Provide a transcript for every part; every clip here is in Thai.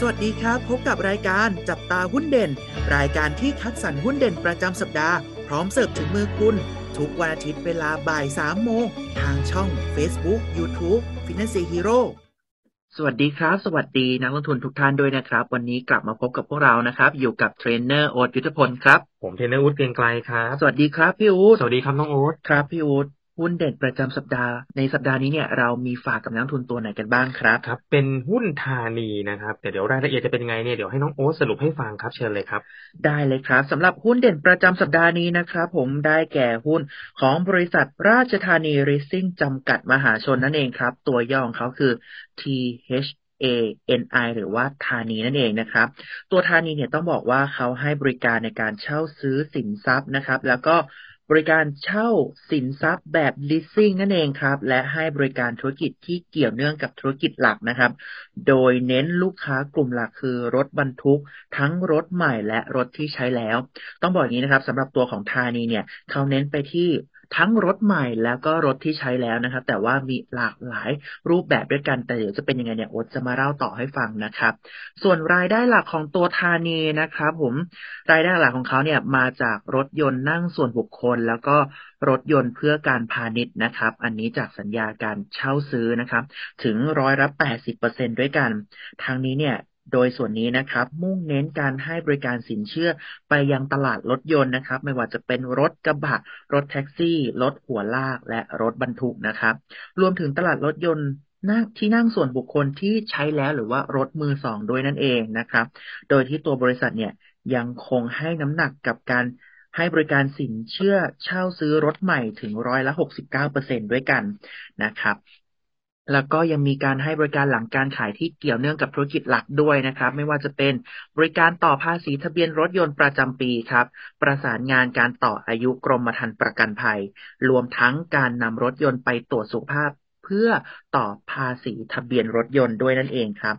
สวัสดีครับ พบกับรายการจับตาหุ้นเด่น รายการที่คัดสรรหุ้นเด่นประจำสัปดาห์ พร้อมเสิร์ฟถึงมือคุณ ทุกวันอาทิตย์เวลาบ่าย3โมง ทางช่อง Facebook YouTube Finance Hero สวัสดีครับ สวัสดีนักลงทุนทุกท่านด้วยนะครับ วันนี้กลับมาพบกับพวกเรานะครับ อยู่กับเทรนเนอร์โอ๊ตยุทธพลครับ ผมเทรนเนอร์อู๊ดเกรียงไกลครับ สวัสดีครับพี่อู๊ดสวัสดีครับน้องโอ๊ตครับพี่อู๊ด หุ้นเด่นประจำสัปดาห์ ในสัปดาห์นี้เนี่ยเรามีฝากกับนักลงทุนตัวไหนกันบ้างครับครับ เป็นหุ้นธานีนะครับแต่เดี๋ยวรายละเอียดจะเป็นยังไงเนี่ยเดี๋ยวให้น้องโอ๊ตสรุปให้ฟังครับเชิญเลยครับ ได้เลยครับสำหรับหุ้นเด่นประจำสัปดาห์นี้นะครับผมได้แก่หุ้นของบริษัทราชธานีรีซิ่งจำกัดมหาชนนั่นเองครับ ตัวย่อของเขาคือ TH A N I หรือว่าธานีนั่นเองนะครับ ตัวธานีเนี่ยต้องบอกว่าเขาให้บริการในการเช่าซื้อสินทรัพย์นะครับ แล้วก็ บริการเช่าสินทรัพย์แบบ leasing นั่นเองครับ และให้บริการธุรกิจที่เกี่ยวเนื่องกับธุรกิจหลักนะครับ โดยเน้นลูกค้ากลุ่มหลักคือรถบรรทุก ทั้งรถใหม่และรถที่ใช้แล้ว ต้องบอกอย่างนี้นะครับสำหรับตัวของธานีเนี่ย เขาเน้นไปที่ ทั้งรถใหม่แล้วก็รถที่ใช้แล้วนะครับ แต่ว่ามีหลากหลายรูปแบบด้วยกัน แต่เดี๋ยวจะเป็นยังไงเนี่ยโอ๊ตจะมาเล่าต่อให้ฟังนะครับ ส่วนรายได้หลักของตัวธานีนะครับ ผมรายได้หลักของเขาเนี่ยมาจากรถยนต์นั่งส่วนบุคคล แล้วก็รถยนต์เพื่อการพาณิชย์นะครับ อันนี้จากสัญญาการเช่าซื้อนะครับ ถึงร้อยละ80%ด้วยกันทางนี้เนี่ย โดยส่วนนี้นะครับ มุ่งเน้นการให้บริการสินเชื่อไปยังตลาดรถยนต์นะครับ ไม่ว่าจะเป็นรถกระบะ รถแท็กซี่ รถหัวลาก และรถบรรทุกนะครับ รวมถึงตลาดรถยนต์นั่งที่นั่งส่วนบุคคลที่ใช้แล้วหรือว่ารถมือสองด้วยนั่นเองนะครับ โดยที่ตัวบริษัทเนี่ยยังคงให้น้ำหนักกับการให้บริการสินเชื่อเช่าซื้อรถใหม่ถึงร้อยละ 69%ด้วยกันนะครับ แล้วก็ยังมีการให้บริการหลังการขายที่เกี่ยวเนื่องกับธุรกิจหลักด้วยนะครับ ไม่ว่าจะเป็นบริการต่อภาษีทะเบียนรถยนต์ประจำปีครับ ประสานงานการต่ออายุกรมธรรม์ประกันภัย รวมทั้งการนำรถยนต์ไปตรวจสุขภาพเพื่อต่อภาษีทะเบียนรถยนต์ด้วยนั่นเองครับ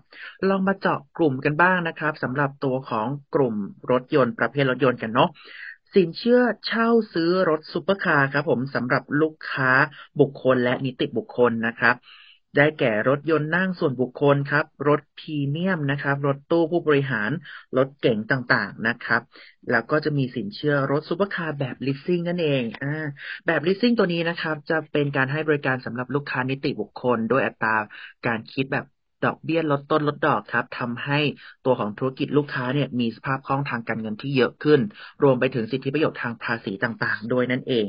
ลองมาเจาะกลุ่มกันบ้างนะครับสำหรับตัวของกลุ่มรถยนต์ประเภทรถยนต์กันเนาะสินเชื่อเช่าซื้อรถซุปเปอร์คาร์ครับผมสำหรับลูกค้าบุคคลและนิติบุคคลนะครับ ได้แก่รถยนต์นั่งส่วนบุคคลครับ รถพรีเมียมนะครับ รถตู้ผู้บริหาร รถเก๋งต่างๆนะครับ แล้วก็จะมีสินเชื่อรถซุปเปอร์คาร์แบบ leasing นั่นเองอ่าแบบ leasing ตัวนี้นะครับ จะเป็นการให้บริการสำหรับลูกค้านิติบุคคล โดยอัตราการคิดแบบดอกเบี้ยลดต้นลดดอกครับทำให้ตัวของธุรกิจลูกค้าเนี่ยมีสภาพคล่องทางการเงินที่เยอะขึ้น รวมไปถึงสิทธิประโยชน์ทางภาษีต่างๆ ด้วยนั่นเอง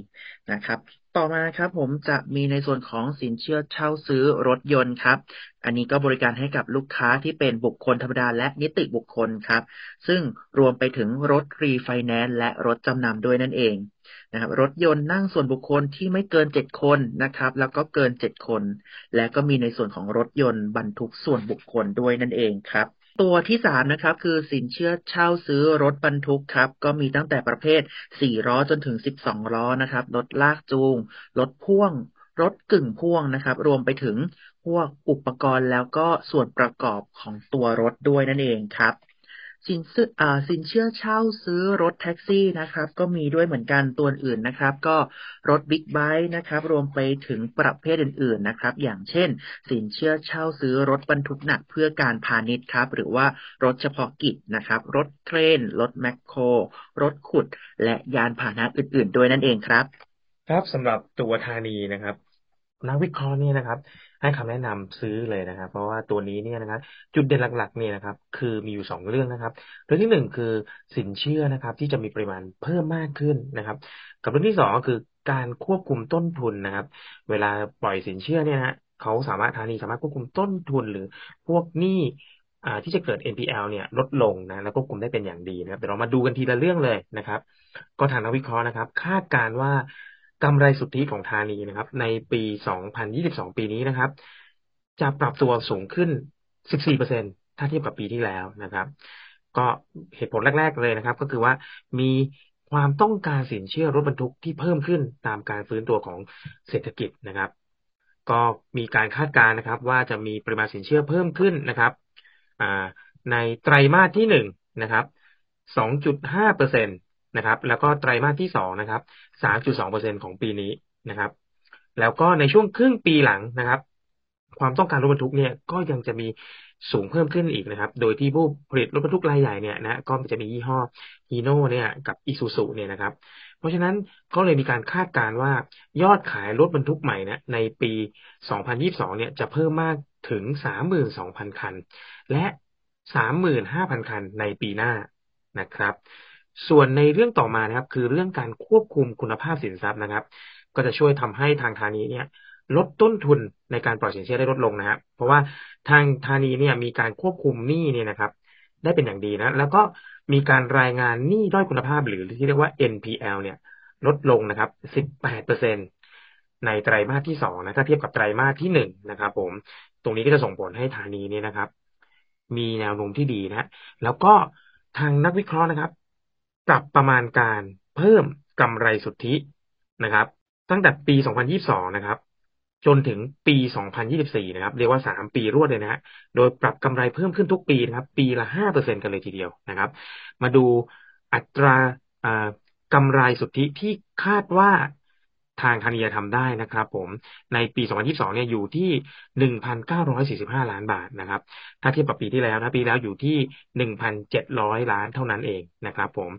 นะครับต่อมาครับผมจะมีในส่วนของสินเชื่อเช่าซื้อรถยนต์ครับ อันนี้ก็บริการให้กับลูกค้าที่เป็นบุคคลธรรมดาและนิติบุคคลครับ ซึ่งรวมไปถึงรถรีไฟแนนซ์และรถจำนำด้วยนั่นเองนะครับรถยนต์นั่งส่วนบุคคลที่ไม่เกิน7คนนะครับ แล้วก็เกิน7คน และก็มีในส่วนของรถยนต์บรรทุกส่วนบุคคลด้วยนั่นเองครับ ตัวที่สามนะครับ คือสินเชื่อเช่าซื้อรถบรรทุกครับ ก็มีตั้งแต่ประเภทสี่ล้อจนถึงสิบสองล้อนะครับ รถลากจูง รถพ่วง รถกึ่งพ่วงนะครับ รวมไปถึงพวกอุปกรณ์แล้วก็ส่วนประกอบของตัวรถด้วยนั่นเองครับ สินเชื่ออ่าสินเชื่อเช่าซื้อรถแท็กซี่นะครับ ก็มีด้วยเหมือนกันตัวอื่นนะครับ ก็รถบิ๊กไบค์นะครับ รวมไปถึงประเภทอื่น ๆนะครับ อย่างเช่น สินเชื่อเช่าซื้อรถบรรทุกหนักเพื่อการพาณิชย์ครับ หรือว่ารถเฉพาะกิจนะครับ รถเครน รถแมคโครรถขุด และยานพาหนะอื่น ๆ ด้วยนั่นเองครับ ครับสำหรับตัวธานีนะครับนักวิเคราะห์เนี่ยนะครับ ให้คำแนะนำซื้อเลยนะครับ เพราะว่าตัวนี้เนี่ยนะครับ จุดเด่นหลักๆเนี่ยนะครับ คือมีอยู่สองเรื่องนะครับ เรื่องที่หนึ่งคือสินเชื่อนะครับ ที่จะมีปริมาณเพิ่มมากขึ้นนะครับ กับเรื่องที่สองก็คือการควบคุมต้นทุนนะครับ เวลาปล่อยสินเชื่อเนี่ยนะเขาสามารถธานีสามารถควบคุมต้นทุนหรือพวกหนี้อ่าที่จะเกิด NPL เนี่ยลดลงนะแล้วควบคุมได้เป็นอย่างดีนะครับเดี๋ยวเรามาดูกันทีละเรื่องเลยนะครับ ก็ทางนักวิเคราะห์นะครับ คาดการณ์ว่า กำไรสุทธิของธานีนะครับ ในปี 2022 ปีนี้นะครับ จะปรับตัวสูงขึ้น 14%ถ้าเทียบกับปีที่แล้วนะครับ ก็เหตุผลแรก ๆ เลยนะครับ ก็คือว่ามีความต้องการสินเชื่อรถบรรทุกที่เพิ่มขึ้นตามการฟื้นตัวของเศรษฐกิจนะครับ ก็มีการคาดการณ์นะครับ ว่าจะมีปริมาณสินเชื่อเพิ่มขึ้นนะครับในไตรมาสที่หนึ่งนะครับ 2.5เปอร์เซ็นต นะครับ แล้วก็ไตรมาสที่สองนะครับ3.2เปอร์เซ็นของปีนี้นะครับ แล้วก็ในช่วงครึ่งปีหลังนะครับ ความต้องการรถบรรทุกเนี่ยก็ยังจะมีสูงเพิ่มขึ้นอีกนะครับ โดยที่ผู้ผลิตรถบรรทุกรายใหญ่เนี่ยนะก็จะมียี่ห้อฮีโน่เนี่ยกับอีซูซูเนี่ยนะครับ เพราะฉะนั้นก็เลยมีการคาดการณ์ว่ายอดขายรถบรรทุกใหม่นะในปี 2022 เนี่ยจะเพิ่มมากถึง 32,000 คัน และ 35,000 คันในปีหน้านะครับ ส่วนในเรื่องต่อมานะครับ คือเรื่องการควบคุมคุณภาพสินทรัพย์นะครับ ก็จะช่วยทำให้ทางธานีเนี่ย ลดต้นทุนในการปล่อยสินเชื่อได้ลดลงนะครับ เพราะว่าทางธานีเนี่ยมีการควบคุมหนี้เนี่ยนะครับ ได้เป็นอย่างดีนะ แล้วก็มีการรายงานหนี้ด้อยคุณภาพหรือที่เรียกว่า NPL เนี่ย ลดลงนะครับ 18เปอร์เซ็นในไตรมาสที่สองนะ ถ้าเทียบกับไตรมาสที่หนึ่งนะครับ ผม ตรงนี้ก็จะส่งผลให้ธานีเนี่ยนะครับ มีแนวโน้มที่ดีนะ แล้วก็ทางนักวิเคราะห์นะครับ ปรับประมาณการเพิ่มกำไรสุทธินะครับ ตั้งแต่ปี 2022 นะครับ จนถึงปี 2024 นะครับ เรียกว่า 3 ปีรวดเลยนะฮะโดยปรับกำไรเพิ่มขึ้นทุกปีนะครับ ปีละ 5%กันเลยทีเดียวนะครับ มาดูอัตรากำไรสุทธิที่คาดว่า ทางธานีจะทำได้นะครับ ผมในปี 2022 เนี่ยอยู่ที่ 1,945 ล้านบาทนะครับ ถ้าเทียบกับปีที่แล้วนะปีแล้วอยู่ที่ 1,700 ล้านเท่านั้นเองนะครับ ผม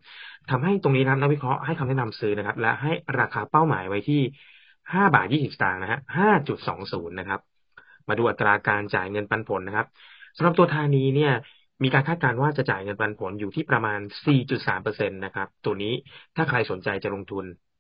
ทำให้ตรงนี้นะนักวิเคราะห์ให้คำแนะนำซื้อนะครับ และให้ราคาเป้าหมายไว้ที่ห้าบาทยี่สิบสตางค์นะฮะห้าจุดสองศูนย์นะครับ มาดูอัตราการจ่ายเงินปันผลนะครับสำหรับตัวธานีเนี่ยมีการคาดการณ์ว่าจะจ่ายเงินปันผลอยู่ที่ประมาณ 4.3%นะครับ ตัวนี้ถ้าใครสนใจจะลงทุน